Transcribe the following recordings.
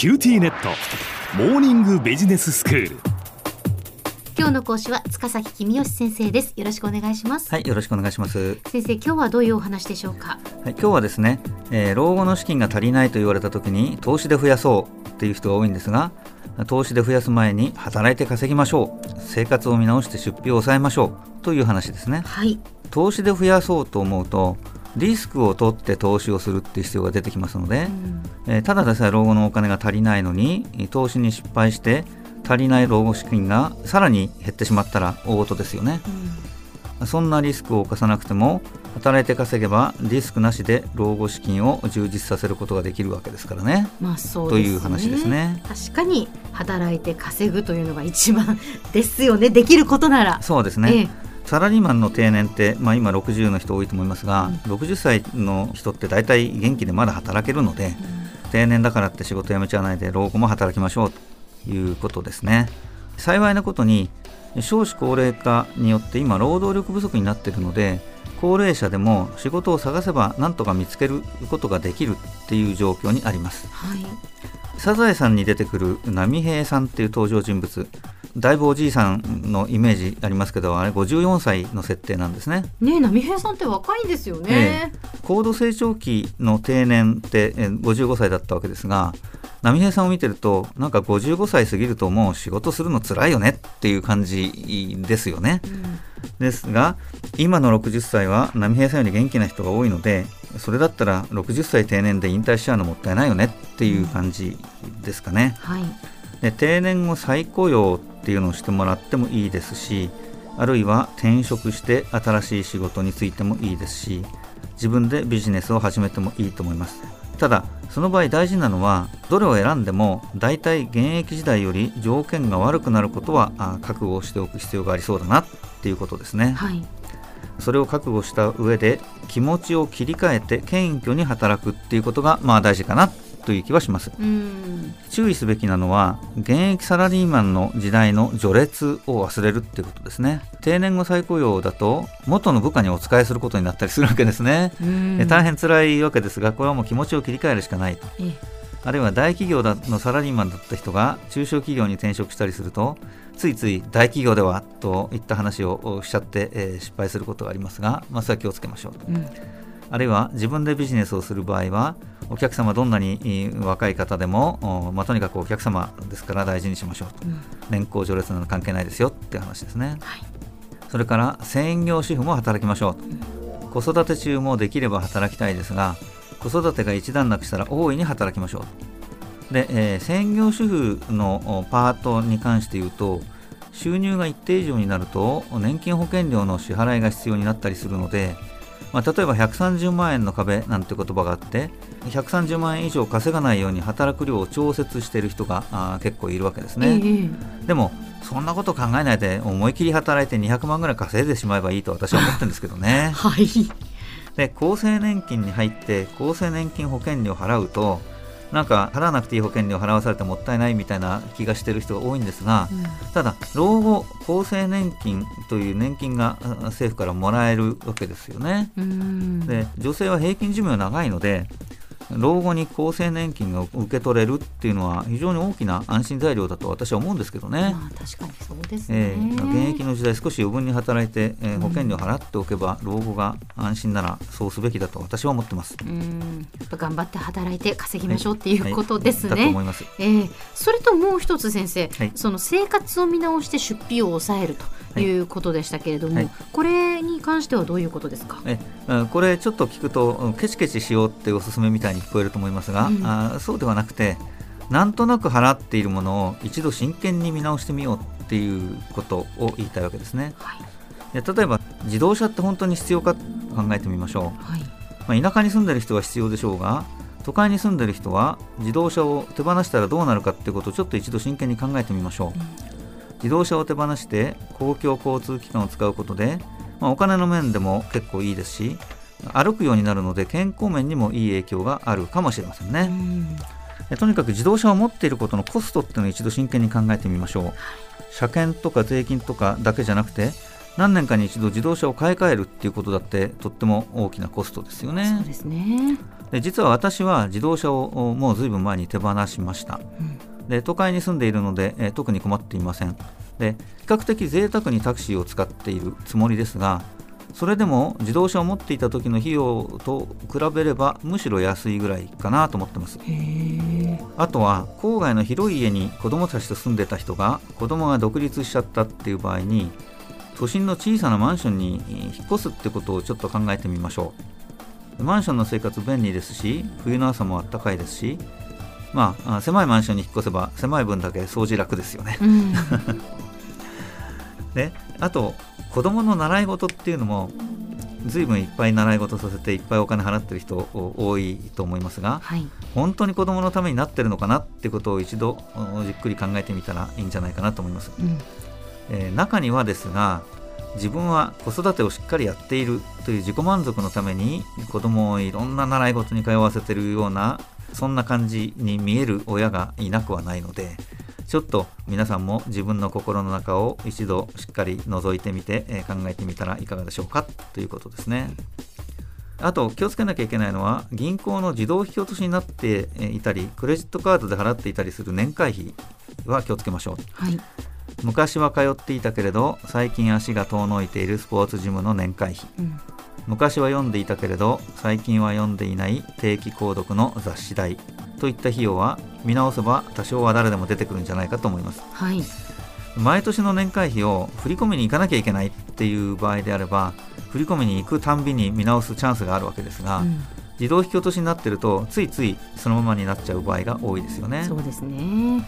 QTnet。モーニングビジネススクール。今日の講師は塚崎公義先生です。よろしくお願いします。はい、よろしくお願いします。先生今日はどういうお話でしょうか？はい、今日はですね、えー老後の資金が足りないと言われた時に投資で増やそうっていう人が多いんですが、投資で増やす前に働いて稼ぎましょう、生活を見直して出費を抑えましょう。という話ですね。はい。投資で増やそうと思うと、リスクを取って投資をするっていう必要が出てきますので、うん。えーただでさえ老後のお金が足りないのに投資に失敗して足りない老後資金がさらに減ってしまったら大事ですよね。そんなリスクを冒さなくても働いて稼げばリスクなしで老後資金を充実させることができるわけですからね。まあそうですね。という話ですね。確かに働いて稼ぐというのが一番ですよね。できることなら。そうですね、ええサラリーマンの定年って、まあ、今60の人多いと思いますが、60歳の人って大体元気でまだ働けるので、定年だからって仕事辞めちゃわないで老後も働きましょうということですね。幸いなことに少子高齢化によって今労働力不足になっているので高齢者でも仕事を探せば何とか見つけることができるっていう状況にあります。はい。サザエさんに出てくる波平さんっていう登場人物だいぶおじいさんのイメージありますけどあれ54歳の設定なんですね。ねえ波平さんって若いんですよね、高度成長期の定年ってえー55歳だったわけですが波平さんを見てるとなんか55歳過ぎるともう仕事するの辛いよねっていう感じですよね。ですが今の60歳は波平さんより元気な人が多いのでそれだったら60歳定年で引退しちゃうのもったいないよねっていう感じですかね。はいで定年後再雇用っていうのをしてもらってもいいですしあるいは転職して新しい仕事に就いてもいいですし自分でビジネスを始めてもいいと思います。ただその場合大事なのはどれを選んでも大体現役時代より条件が悪くなることはあ覚悟をしておく必要がありそうだなっていうことですね。はい。それを覚悟した上で気持ちを切り替えて謙虚に働くっていうことがまあ大事かなという気はします。うん。注意すべきなのは現役サラリーマンの時代の序列を忘れるっていうことですね。定年後再雇用だと元の部下にお仕えすることになったりするわけですね、大変辛いわけですがこれはもう気持ちを切り替えるしかないと。ええ。あるいは大企業だのサラリーマンだった人が中小企業に転職したりするとついつい大企業ではといった話をしちゃって、えー失敗することがありますが、まあ、それは気をつけましょうと。うんあるいは自分でビジネスをする場合はお客様どんなにえー若い方でも、おまあ、とにかくお客様ですから大事にしましょうと。うん。年功序列など関係ないですよっていう話ですね。はい。それから専業主婦も働きましょうと。子育て中もできれば働きたいですが子育てが一段落したら大いに働きましょうで、えー専業主婦のおパートに関して言うと収入が一定以上になると年金保険料の支払いが必要になったりするので、まあ、例えば130万円の壁なんて言葉があって130万円以上稼がないように働く量を調節している人があー結構いるわけですね。ええ。でもそんなこと考えないで思い切り働いて200万ぐらい稼いでしまえばいいと私は思ってるんですけどね。はい。で厚生年金に入って厚生年金保険料払うとなんか払わなくていい保険料払わされてもったいないみたいな気がしてる人が多いんですが、ただ老後厚生年金という年金があ政府からもらえるわけですよね。うん。で女性は平均寿命長いので老後に厚生年金が受け取れるっていうのは非常に大きな安心材料だと私は思うんですけどね。まあ確かにそうですえね、ー現役の時代少し余分に働いて、えー保険料払っておけば老後が安心ならそうすべきだと私は思ってます。うんやっぱ頑張って働いて稼ぎましょうっていうことですだとね。思います。ええそれともう一つ先生、はいその生活を見直して出費を抑えるとい。うことでしたけれども、はい。これに関してはどういうことですか？えうんこれちょっと聞くとうんケチケチしようっておすすめみたいに聞こえると思いますが、うん。あーそうではなくてなんとなく払っているものを一度真剣に見直してみようっていうことを言いたいわけですね。はい。で例えば自動車って本当に必要か考えてみましょう。はい。まあ、田舎に住んでる人は必要でしょうが都会に住んでる人は自動車を手放したらどうなるかっていうことをちょっと一度真剣に考えてみましょう、自動車を手放して公共交通機関を使うことで、まあ、お金の面でも結構いいですし歩くようになるので健康面にもいい影響があるかもしれませんうね、ん。でとにかく自動車を持っていることのコストっていうのを一度真剣に考えてみましょう。車検とか税金とかだけじゃなくて何年かに一度自動車を買い替えるっていうことだってとっても大きなコストですよそうねですね。で実は私は自動車をもうずいぶん前に手放しました。うんで都会に住んでいるので、えー特に困っていません。で比較的贅沢にタクシーを使っているつもりですがそれでも自動車を持っていた時の費用と比べればむしろ安いぐらいかなと思ってます。あとは郊外の広い家に子供たちと住んでた人が子供が独立しちゃったっていう場合に都心の小さなマンションにえー引っ越すってことをちょっと考えてみましょう。マンションの生活便利ですし冬の朝も暖かいですしまああ狭いマンションに引っ越せば狭い分だけ掃除楽ですよねうん。であと子供の習い事っていうのも随分いっぱい習い事させていっぱいお金払ってる人お多いと思いますがはい。本当に子供のためになってるのかなってことを一度おじっくり考えてみたらいいんじゃないかなと思います、うん。えー中にはですが自分は子育てをしっかりやっているという自己満足のために子供をいろんな習い事に通わせてるようなそんな感じに見える親がいなくはないのでちょっと皆さんも自分の心の中を一度しっかり覗いてみて、えー考えてみたらいかがでしょうかということですね。あと気をつけなきゃいけないのは銀行の自動引き落としになってえーいたりクレジットカードで払っていたりする年会費は気をつけましょうはい。昔は通っていたけれど最近足が遠のいているスポーツジムの年会費うん。昔は読んでいたけれど最近は読んでいない定期購読の雑誌代といった費用は見直せば多少は誰でも出てくるんじゃないかと思いますはい。毎年の年会費を振り込みに行かなきゃいけないっていう場合であれば振り込みに行くたんびに見直すチャンスがあるわけですが、うん自動引き落としになってるとついついそのままになっちゃう場合が多いですよねそうですね。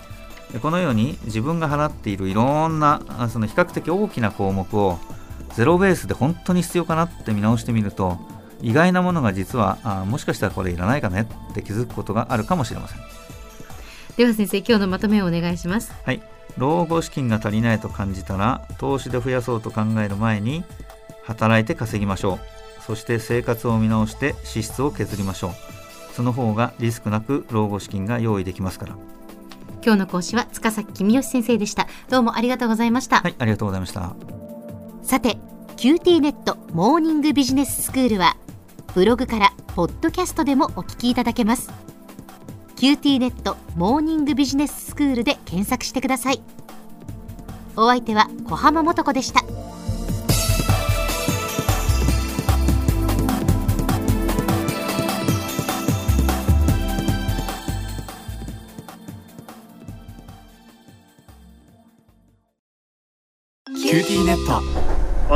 でこのように自分が払っているいろんなあその比較的大きな項目をゼロベースで本当に必要かなって見直してみると意外なものが実はあもしかしたらこれいらないかねって気づくことがあるかもしれませんでは先生、今日のまとめをお願いします。はい老後資金が足りないと感じたら投資で増やそうと考える前に働いて稼ぎましょうそして生活を見直して支出を削りましょうその方がリスクなく老後資金が用意できますから今日の講師は塚崎君吉先生でした。どうもありがとうございました。はいありがとうございましたさて QT ネットモーニングビジネススクールはブログからポッドキャストでもお聞きいただけます。QT ネットモーニングビジネススクールで検索してください。お相手は小浜もとこでした。QTnet。